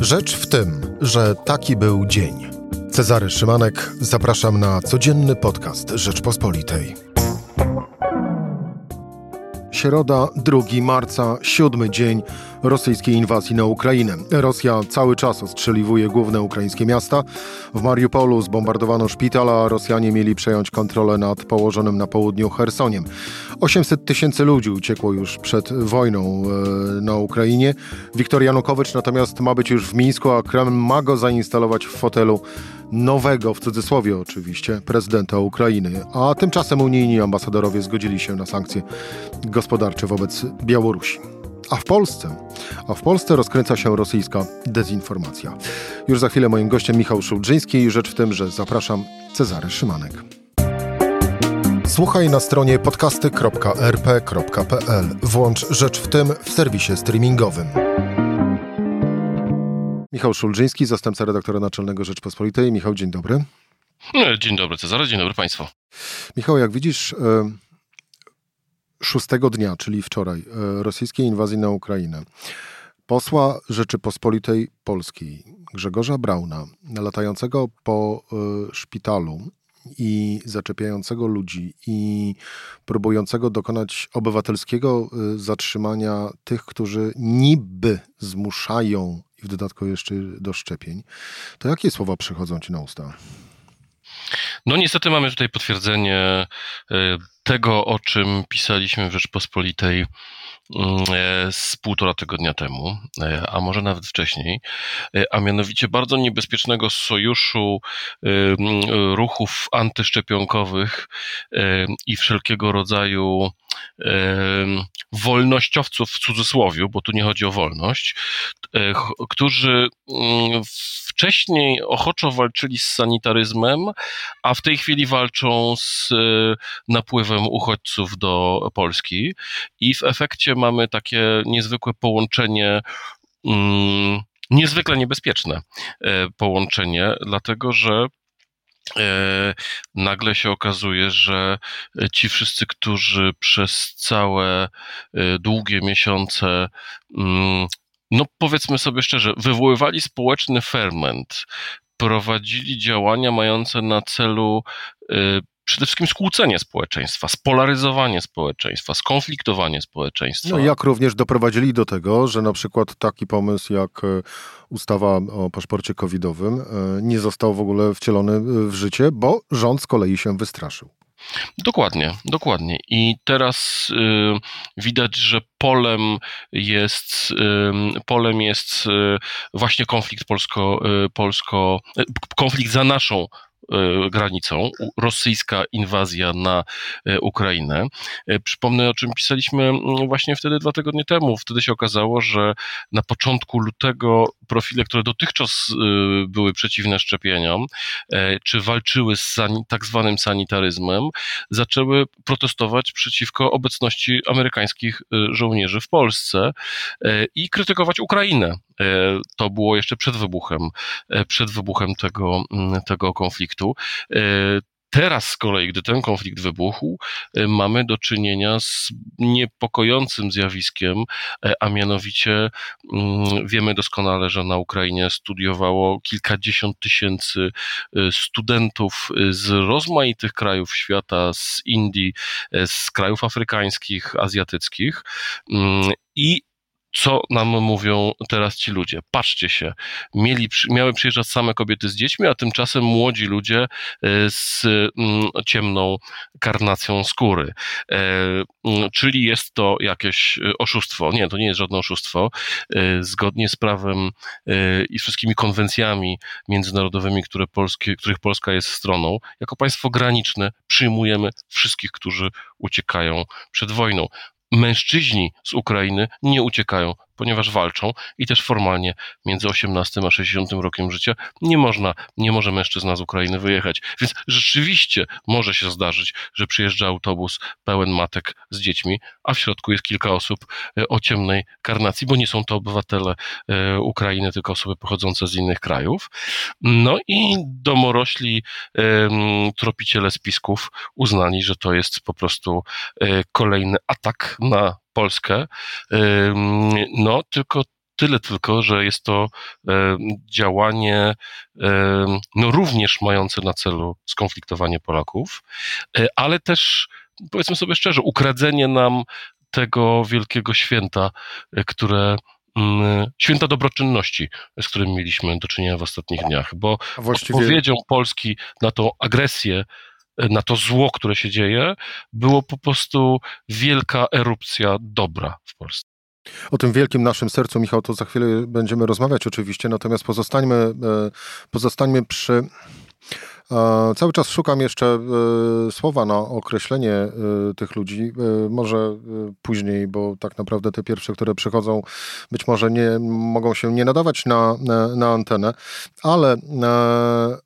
Rzecz w tym, że taki był dzień. Cezary Szymanek, zapraszam na codzienny podcast Rzeczpospolitej. Środa, 2 marca, siódmy dzień rosyjskiej inwazji na Ukrainę. Rosja cały czas ostrzeliwuje główne ukraińskie miasta. W Mariupolu zbombardowano szpital, a Rosjanie mieli przejąć kontrolę nad położonym na południu Chersoniem. 800 tysięcy ludzi uciekło już przed wojną e, na Ukrainie. Wiktor Janukowicz natomiast ma być już w Mińsku, a Kreml ma go zainstalować w fotelu nowego, w cudzysłowie oczywiście, prezydenta Ukrainy. A tymczasem unijni ambasadorowie zgodzili się na sankcje gospodarcze wobec Białorusi. A w Polsce, a w Polsce rozkręca się rosyjska dezinformacja. Już za chwilę moim gościem Michał Szulczyński i rzecz w tym, że zapraszam Cezary Szymanek. Słuchaj na stronie podcasty.rp.pl. Włącz rzecz w tym w serwisie streamingowym. Michał Szulżyński, zastępca redaktora naczelnego Rzeczpospolitej. Michał, dzień dobry. No, dzień dobry Cezary, dzień dobry Państwu. Michał, jak widzisz, e, szóstego dnia, czyli wczoraj, e, rosyjskiej inwazji na Ukrainę, posła Rzeczypospolitej Polskiej Grzegorza Brauna, latającego po e, szpitalu i zaczepiającego ludzi i próbującego dokonać obywatelskiego zatrzymania tych, którzy niby zmuszają i w dodatku jeszcze do szczepień, to jakie słowa przychodzą ci na usta? No niestety mamy tutaj potwierdzenie e, tego, o czym pisaliśmy w Rzeczpospolitej mm, e, z półtora tygodnia temu, e, a może nawet wcześniej, a mianowicie bardzo niebezpiecznego sojuszu ruchów antyszczepionkowych i wszelkiego rodzaju wolnościowców w cudzysłowie, bo tu nie chodzi o wolność, którzy mm, wcześniej ochoczo walczyli z sanitaryzmem, a w tej chwili walczą z e, napływem uchodźców do Polski. I w efekcie mamy takie niezwykłe połączenie mm, niezwykle niebezpieczne e, połączenie, dlatego że E, nagle się okazuje, że ci wszyscy, którzy przez całe długie miesiące, mm, no powiedzmy sobie szczerze, wywoływali społeczny ferment, prowadzili działania mające na celu e, przede wszystkim skłócenie społeczeństwa, spolaryzowanie społeczeństwa, skonfliktowanie społeczeństwa. No jak również doprowadzili do tego, że na przykład taki pomysł jak e, ustawa o paszporcie covidowym e, nie został w ogóle wcielony w życie, bo rząd z kolei się wystraszył. Dokładnie, dokładnie. I teraz y, widać, że polem jest, y, polem jest y, właśnie konflikt polsko, y, polsko, y, konflikt za naszą E, granicą, rosyjska inwazja na Ukrainę. Przypomnę, o czym pisaliśmy właśnie wtedy dwa tygodnie temu. Wtedy się okazało, że na początku lutego profile, które dotychczas były przeciwne szczepieniom, czy walczyły z tak zwanym sanitaryzmem, zaczęły protestować przeciwko obecności amerykańskich żołnierzy w Polsce i krytykować Ukrainę. To było jeszcze przed wybuchem, przed wybuchem tego, mm, tego konfliktu. E, teraz z kolei, gdy ten konflikt wybuchł, e, mamy do czynienia z niepokojącym zjawiskiem, e, a mianowicie mm, wiemy doskonale, że na Ukrainie studiowało kilkadziesiąt tysięcy studentów z rozmaitych krajów świata, z Indii, z krajów afrykańskich, azjatyckich mm, i co nam mówią teraz ci ludzie. Patrzcie się, mieli, miały przyjeżdżać same kobiety z dziećmi, a tymczasem młodzi ludzie e, z mm, ciemną karnacją skóry. E, mm, czyli jest to jakieś e, oszustwo. Nie, to nie jest żadne oszustwo. Zgodnie z prawem i wszystkimi konwencjami międzynarodowymi, które których Polska jest stroną, jako państwo graniczne przyjmujemy wszystkich, którzy uciekają przed wojną mężczyźni z Ukrainy nie uciekają ponieważ walczą i też formalnie między 18 a 60 rokiem życia nie można, nie może mężczyzna z Ukrainy wyjechać. Więc rzeczywiście może się zdarzyć, że przyjeżdża autobus pełen matek z dziećmi, a w środku jest kilka osób e, o ciemnej karnacji, bo nie są to obywatele e, Ukrainy, tylko osoby pochodzące z innych krajów. No i domorośli tropiciele spisków uznali, że to jest po prostu e, kolejny atak na Polskę. No, tylko tyle tylko, że jest to działanie no, również mające na celu skonfliktowanie Polaków, ale też powiedzmy sobie szczerze, ukradzenie nam tego wielkiego święta, które mm, święta dobroczynności, z którym mieliśmy do czynienia w ostatnich dniach, bo Właściwie... odpowiedzią Polski na tą agresję, na to zło, które się dzieje, było po prostu wielka erupcja dobra w Polsce. O tym wielkim naszym sercu, Michał, to za chwilę będziemy rozmawiać oczywiście, natomiast pozostańmy, e, pozostańmy przy Cały czas szukam jeszcze e, słowa na określenie e, tych ludzi. E, może później, bo tak naprawdę te pierwsze, które przychodzą, być może nie mogą się nie nadawać na, na, na antenę, ale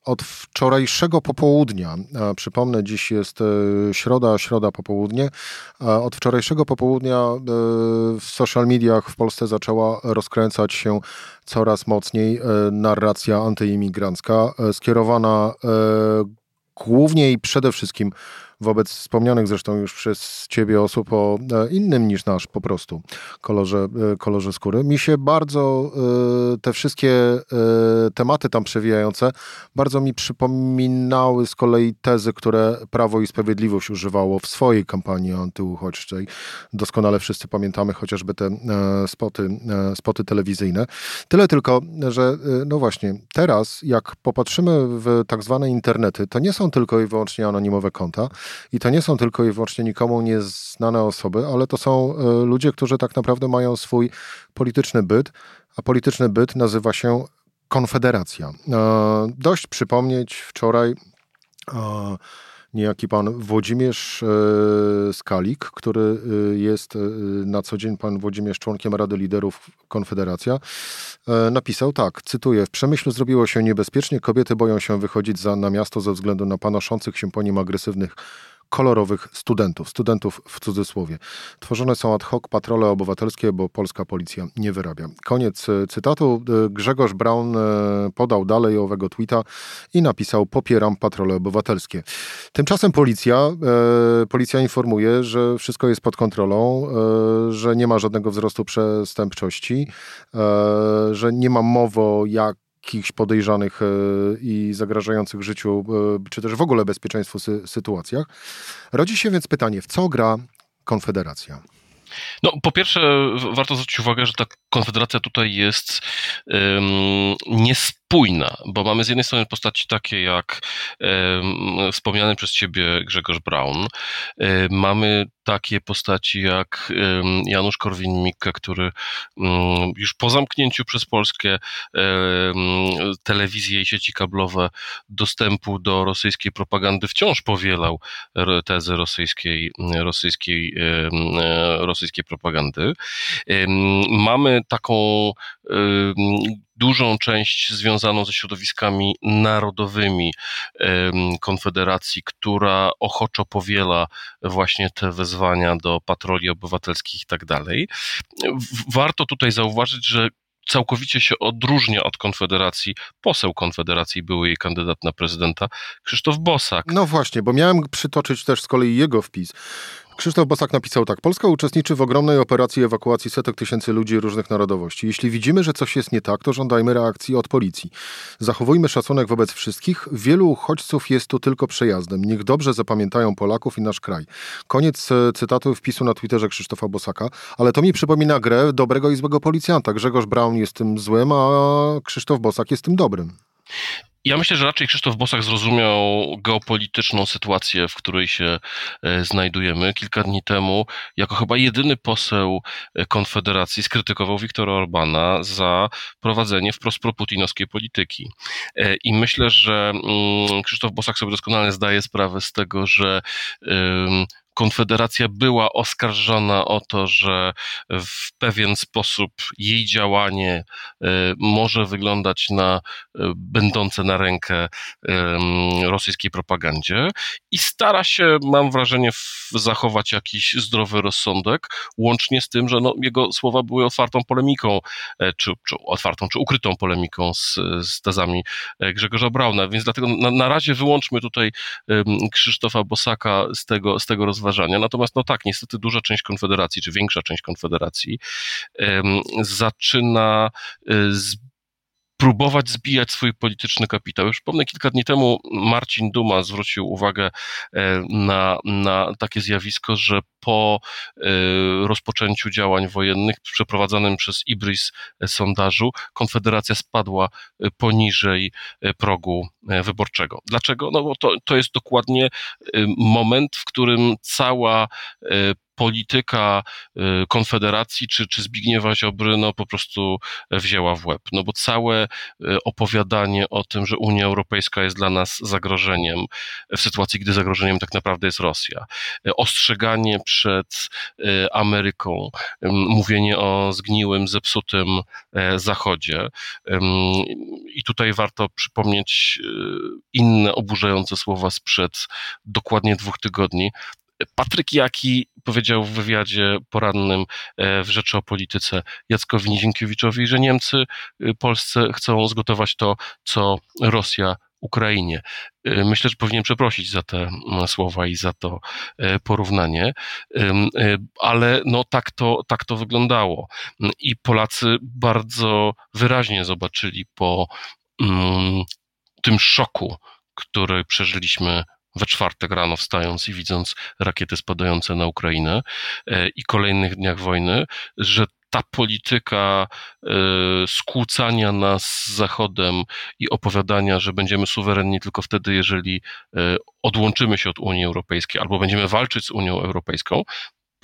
od wczorajszego popołudnia, przypomnę, dziś jest środa, środa popołudnie, od wczorajszego popołudnia w social mediach w Polsce zaczęła rozkręcać się coraz mocniej e, narracja antyimigrancka, e, skierowana e, głównie i przede wszystkim wobec wspomnianych zresztą już przez ciebie osób o e, innym niż nasz po prostu kolorze, e, kolorze skóry. Mi się bardzo e, te wszystkie tematy tam przewijające bardzo mi przypominały z kolei tezy, które Prawo i Sprawiedliwość używało w swojej kampanii antyuchodźczej. Doskonale wszyscy pamiętamy chociażby te spoty, spoty telewizyjne. Tyle tylko, że no właśnie, teraz jak popatrzymy w tak zwane internety, to nie są tylko i wyłącznie anonimowe konta, i to nie są tylko i wyłącznie nikomu nieznane osoby, ale to są e, ludzie, którzy tak naprawdę mają swój polityczny byt, a polityczny byt nazywa się Konfederacja. E, dość przypomnieć wczoraj e, niejaki pan Włodzimierz Skalik, który jest na co dzień pan Włodzimierz członkiem Rady Liderów Konfederacja, napisał tak, cytuję, w Przemyślu zrobiło się niebezpiecznie, kobiety boją się wychodzić za, na miasto ze względu na panoszących się po nim agresywnych kolorowych studentów, studentów w cudzysłowie. Tworzone są ad hoc patrole obywatelskie, bo polska policja nie wyrabia. Koniec e, cytatu. E, Grzegorz Braun e, podał dalej owego tweeta i napisał popieram patrole obywatelskie. Tymczasem policja, policja informuje, że wszystko jest pod kontrolą, że nie ma żadnego wzrostu przestępczości, że nie ma mowy jak jakichś podejrzanych e, i zagrażających życiu, e, czy też w ogóle bezpieczeństwu sy sytuacjach. Rodzi się więc pytanie, w co gra Konfederacja? No, po pierwsze, warto zwrócić uwagę, że ta konfederacja tutaj jest um, niespójna, bo mamy z jednej strony postaci takie jak um, wspomniany przez ciebie Grzegorz Braun, um, mamy takie postaci jak Janusz Korwin-Mikke, który już po zamknięciu przez polskie telewizje i sieci kablowe dostępu do rosyjskiej propagandy wciąż powielał tezy rosyjskiej, rosyjskiej, rosyjskiej propagandy. Mamy taką dużą część związaną ze środowiskami narodowymi Konfederacji, która ochoczo powiela właśnie te wezwania do patroli obywatelskich i tak dalej. Warto tutaj zauważyć, że całkowicie się odróżnia od Konfederacji poseł Konfederacji, były jej kandydat na prezydenta Krzysztof Bosak. No właśnie, bo miałem przytoczyć też z kolei jego wpis. Krzysztof Bosak napisał tak. Polska uczestniczy w ogromnej operacji ewakuacji setek tysięcy ludzi różnych narodowości. Jeśli widzimy, że coś jest nie tak, to żądajmy reakcji od policji. Zachowujmy szacunek wobec wszystkich. Wielu uchodźców jest tu tylko przejazdem. Niech dobrze zapamiętają Polaków i nasz kraj. Koniec e, cytatu wpisu na Twitterze Krzysztofa Bosaka, ale to mi przypomina grę dobrego i złego policjanta. Grzegorz Braun jest tym złym, a Krzysztof Bosak jest tym dobrym. Ja myślę, że raczej Krzysztof Bosak zrozumiał geopolityczną sytuację, w której się e, znajdujemy. Kilka dni temu, jako chyba jedyny poseł e, Konfederacji, skrytykował Viktora Orbana za prowadzenie wprost proputinowskiej polityki. E, I myślę, że mm, Krzysztof Bosak sobie doskonale zdaje sprawę z tego, że Konfederacja była oskarżona o to, że w pewien sposób jej działanie e, może wyglądać na e, będące na rękę rosyjskiej propagandzie i stara się, mam wrażenie, zachować jakiś zdrowy rozsądek, łącznie z tym, że no, jego słowa były otwartą polemiką, e, czy, czy otwartą, czy ukrytą polemiką z, z tezami Grzegorza Brauna, więc dlatego na, na razie wyłączmy tutaj Krzysztofa Bosaka z tego, z tego rozwoju rozważania. Natomiast no tak, niestety duża część Konfederacji, czy większa część Konfederacji zaczyna z próbować zbijać swój polityczny kapitał. Już przypomnę, kilka dni temu Marcin Duma zwrócił uwagę e, na, na takie zjawisko, że po e, rozpoczęciu działań wojennych przeprowadzonym przez Ibris sondażu Konfederacja spadła e, poniżej progu wyborczego. Dlaczego? No bo to, to jest dokładnie moment, w którym cała polityka y, Konfederacji czy, czy Zbigniewa Ziobry no, po prostu wzięła w łeb. No bo całe y, opowiadanie o tym, że Unia Europejska jest dla nas zagrożeniem, w sytuacji, gdy zagrożeniem tak naprawdę jest Rosja, y, ostrzeganie przed Ameryką, mówienie o zgniłym, zepsutym e, Zachodzie. I tutaj warto przypomnieć inne oburzające słowa sprzed dokładnie dwóch tygodni, Patryk Jaki powiedział w wywiadzie porannym e, w Rzeczy o Polityce Jackowi Nizienkiewiczowi, że Niemcy y, Polsce chcą zgotować to, co Rosja Ukrainie. Y, myślę, że powinien przeprosić za te mm, słowa i za to e, porównanie, ale no tak to, tak to wyglądało. I Polacy bardzo wyraźnie zobaczyli po mm, tym szoku, który przeżyliśmy we czwartek rano wstając i widząc rakiety spadające na Ukrainę e, i kolejnych dniach wojny, że ta polityka e, skłócania nas z Zachodem i opowiadania, że będziemy suwerenni tylko wtedy, jeżeli e, odłączymy się od Unii Europejskiej albo będziemy walczyć z Unią Europejską,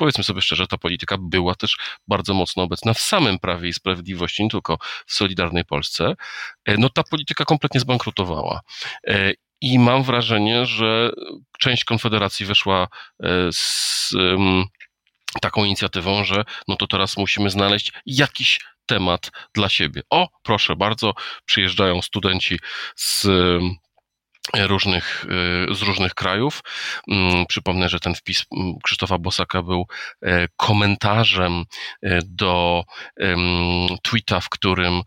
powiedzmy sobie szczerze, ta polityka była też bardzo mocno obecna w samym Prawie i Sprawiedliwości, nie tylko w Solidarnej Polsce. No ta polityka kompletnie zbankrutowała. I mam wrażenie, że część Konfederacji wyszła e, z taką inicjatywą, że no to teraz musimy znaleźć jakiś temat dla siebie. O, proszę bardzo, przyjeżdżają studenci z różnych, e, z różnych krajów. Mm, przypomnę, że ten wpis Krzysztofa Bosaka był e, komentarzem do tweeta, w którym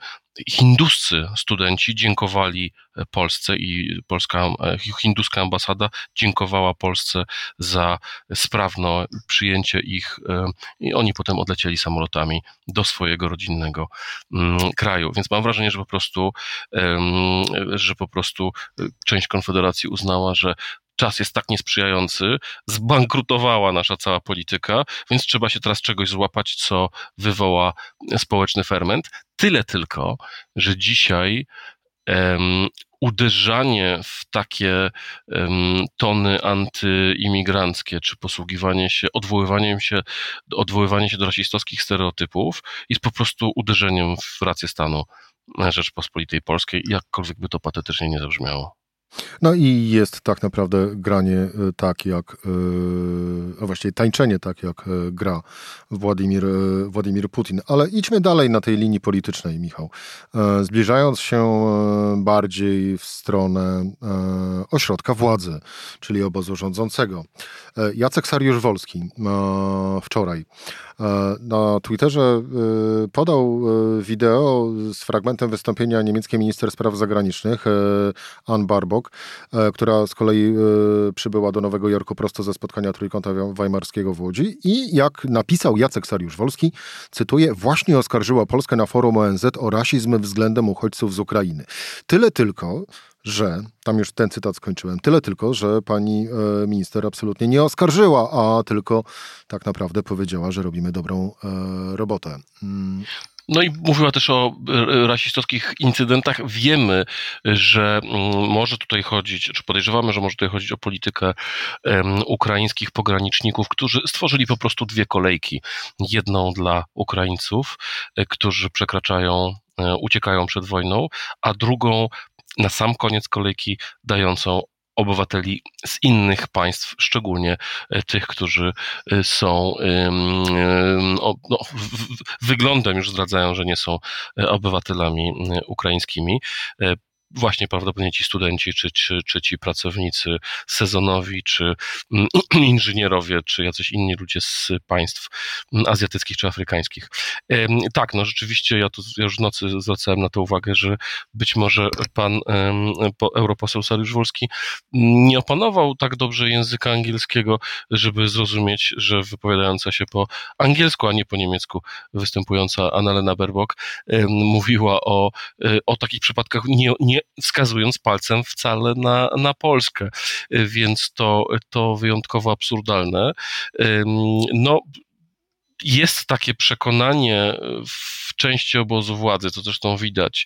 hinduscy studenci dziękowali Polsce i polska e, hinduska ambasada dziękowała Polsce za sprawne przyjęcie ich e, i oni potem odlecieli samolotami do swojego rodzinnego mm, kraju. Więc mam wrażenie, że po prostu, że po prostu e, część Konfederacji uznała, że czas jest tak niesprzyjający, zbankrutowała nasza cała polityka, więc trzeba się teraz czegoś złapać, co wywoła społeczny ferment. Tyle tylko, że dzisiaj um, uderzanie w takie um, tony antyimigranckie, czy posługiwanie się, odwoływaniem się, odwoływanie się do rasistowskich stereotypów jest po prostu uderzeniem w rację stanu Rzeczpospolitej Polskiej, jakkolwiek by to patetycznie nie zabrzmiało. No i jest tak naprawdę granie e, tak jak, e, a właściwie tańczenie tak jak e, gra Władimir, Władimir Putin. Ale idźmy dalej na tej linii politycznej, Michał. Zbliżając się bardziej w stronę ośrodka władzy, czyli obozu rządzącego. Jacek Sariusz-Wolski wczoraj na Twitterze e, podał e, wideo z fragmentem wystąpienia niemieckiej minister spraw zagranicznych Ann Barbok, która z kolei przybyła do Nowego Jorku prosto ze spotkania Trójkąta Weimarskiego w Łodzi i jak napisał Jacek Sariusz-Wolski, cytuję, właśnie oskarżyła Polskę na forum ONZ o rasizm względem uchodźców z Ukrainy. Tyle tylko, że, tam już ten cytat skończyłem, tyle tylko, że pani e, minister absolutnie nie oskarżyła, a tylko tak naprawdę powiedziała, że robimy dobrą e, robotę. Mm. No i mówiła też o e, rasistowskich incydentach. Wiemy, że mm, może tutaj chodzić, czy podejrzewamy, że może tutaj chodzić o politykę ukraińskich pograniczników, którzy stworzyli po prostu dwie kolejki. Jedną dla Ukraińców, którzy przekraczają uciekają przed wojną, a drugą na sam koniec kolejki dającą obywateli z innych państw, szczególnie e, tych, którzy e, są no, wyglądem już zdradzają, że nie są e, obywatelami ukraińskimi. Właśnie prawdopodobnie ci studenci, czy, czy, czy ci pracownicy sezonowi, czy mm, inżynierowie, czy jacyś inni ludzie z państw mm, azjatyckich czy afrykańskich. Tak, no rzeczywiście ja, tu, już w nocy zwracałem na to uwagę, że być może pan europoseł Sariusz Wolski nie opanował tak dobrze języka angielskiego, żeby zrozumieć, że wypowiadająca się po angielsku, a nie po niemiecku występująca Annalena Baerbock mówiła o, e, o takich przypadkach, nie, nie wskazując palcem wcale na, na Polskę, więc to, to wyjątkowo absurdalne. No, jest takie przekonanie w części obozu władzy, to zresztą widać,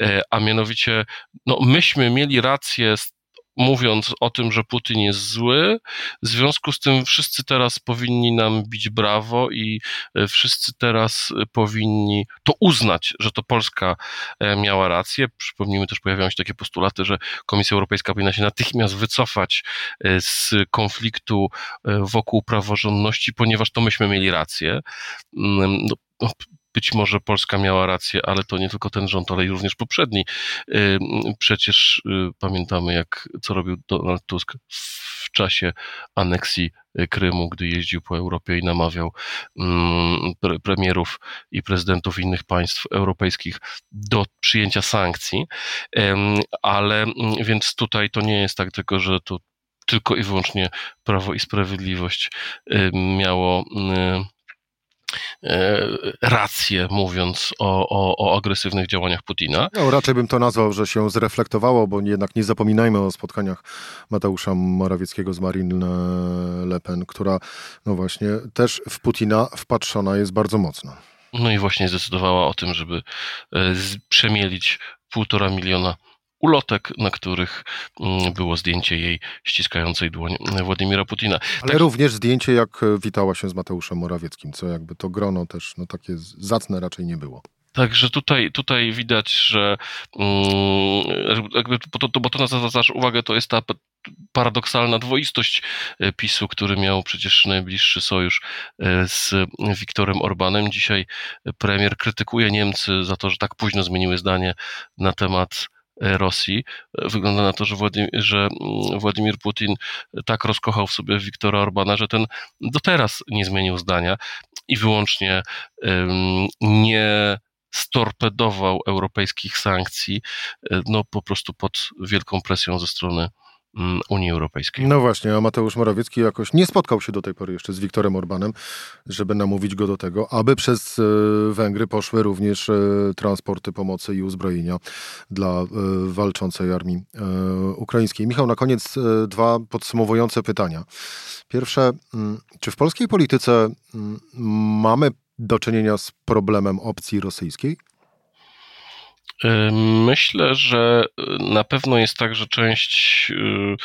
e, a mianowicie, no, myśmy mieli rację z mówiąc o tym, że Putin jest zły. W związku z tym wszyscy teraz powinni nam bić brawo i e, wszyscy teraz powinni to uznać, że to Polska e, miała rację. Przypomnijmy też, pojawiają się takie postulaty, że Komisja Europejska powinna się natychmiast wycofać e, z konfliktu wokół praworządności, ponieważ to myśmy mieli rację. Mm, no, no być może Polska miała rację, ale to nie tylko ten rząd, ale i również poprzedni. Przecież y, pamiętamy, jak co robił Donald Tusk w czasie aneksji y, Krymu, gdy jeździł po Europie i namawiał premierów i prezydentów innych państw europejskich do przyjęcia sankcji. Ale więc tutaj to nie jest tak tylko, że to tylko i wyłącznie Prawo i Sprawiedliwość miało E, rację, mówiąc o, o, o, agresywnych działaniach Putina. No, raczej bym to nazwał, że się zreflektowało, bo jednak nie zapominajmy o spotkaniach Mateusza Morawieckiego z Marine Le Pen, która no właśnie też w Putina wpatrzona jest bardzo mocno. No i właśnie zdecydowała o tym, żeby e, przemielić półtora miliona ulotek, na których mm, było zdjęcie jej ściskającej dłoń Władimira Putina. Ale tak... również zdjęcie, jak witała się z Mateuszem Morawieckim, co jakby to grono też no, takie zacne raczej nie było. Także tutaj, tutaj widać, że mm, jakby, bo, to, bo to na zwracasz uwagę, to jest ta paradoksalna dwoistość e, PiSu, który miał przecież najbliższy sojusz e, z Viktorem Orbanem. Dzisiaj premier krytykuje Niemcy za to, że tak późno zmieniły zdanie na temat E, Rosji. E, wygląda na to, że Władimir, że mm, Władimir Putin tak rozkochał w sobie Wiktora Orbana, że ten do teraz nie zmienił zdania i wyłącznie nie storpedował europejskich sankcji, e, no po prostu pod wielką presją ze strony Unii Europejskiej. No właśnie, a Mateusz Morawiecki jakoś nie spotkał się do tej pory jeszcze z Wiktorem Orbanem, żeby namówić go do tego, aby przez e, Węgry poszły również e, transporty pomocy i uzbrojenia dla e, walczącej armii ukraińskiej. Michał, na koniec dwa podsumowujące pytania. Pierwsze, mm, czy w polskiej polityce mm, mamy do czynienia z problemem opcji rosyjskiej? Myślę, że y, na pewno jest tak, że część y,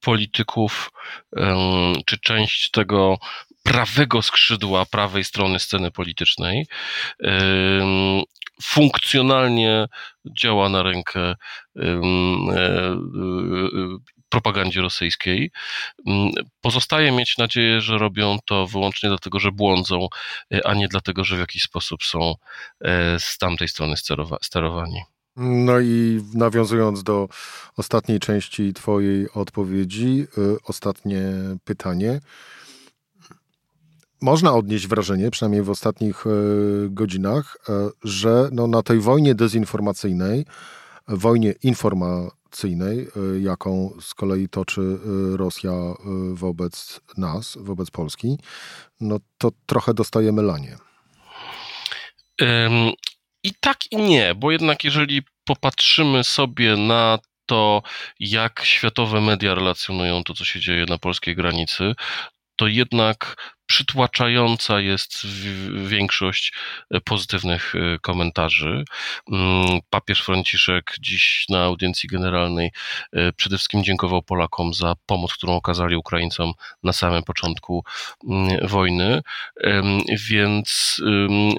polityków, czy część tego prawego skrzydła prawej strony sceny politycznej funkcjonalnie działa na rękę e, e, propagandzie rosyjskiej. Pozostaje mieć nadzieję, że robią to wyłącznie dlatego, że błądzą, e, a nie dlatego, że w jakiś sposób są z tamtej strony sterowani. No i nawiązując do ostatniej części Twojej odpowiedzi, ostatnie pytanie można odnieść wrażenie, przynajmniej w ostatnich e, godzinach, e, że no na tej wojnie dezinformacyjnej, wojnie informacyjnej, e, jaką z kolei toczy Rosja wobec nas, wobec Polski, no to trochę dostajemy lanie. I tak i nie, bo jednak jeżeli popatrzymy sobie na to, jak światowe media relacjonują to, co się dzieje na polskiej granicy, to jednak przytłaczająca jest większość e, pozytywnych e, komentarzy. Mm, papież Franciszek dziś na audiencji generalnej e, przede wszystkim dziękował Polakom za pomoc, którą okazali Ukraińcom na samym początku mm, wojny, więc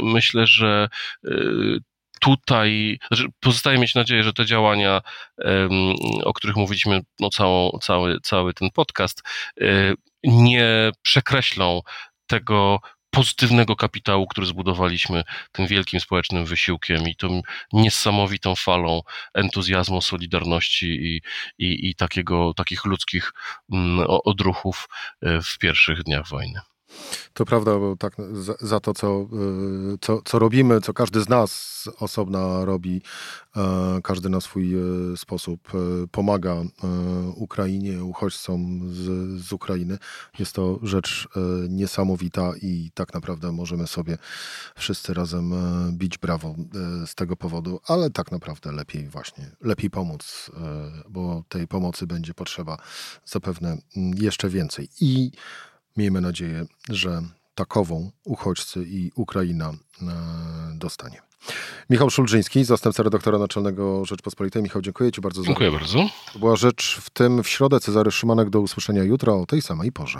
myślę, że tutaj pozostaje mieć nadzieję, że te działania, o których mówiliśmy no całą, cały, cały ten podcast, nie przekreślą tego pozytywnego kapitału, który zbudowaliśmy tym wielkim społecznym wysiłkiem i tą niesamowitą falą entuzjazmu, solidarności i, i, i takiego, takich ludzkich mm, odruchów e, w pierwszych dniach wojny. To prawda, bo tak za, za, to, co, y, co, co robimy, co każdy z nas osobna robi, e, każdy na swój e, sposób e, pomaga Ukrainie, uchodźcom z, z Ukrainy. Jest to rzecz niesamowita i tak naprawdę możemy sobie wszyscy razem bić brawo z tego powodu, ale tak naprawdę lepiej właśnie, lepiej pomóc, bo tej pomocy będzie potrzeba zapewne jeszcze więcej. I Miejmy nadzieję, że takową uchodźcy i Ukraina e, dostanie. Michał Szulżyński, zastępca redaktora naczelnego Rzeczpospolitej. Michał, dziękuję Ci bardzo. Dziękuję za bardzo. To była rzecz w tym w środę. Cezary Szymanek do usłyszenia jutro o tej samej porze.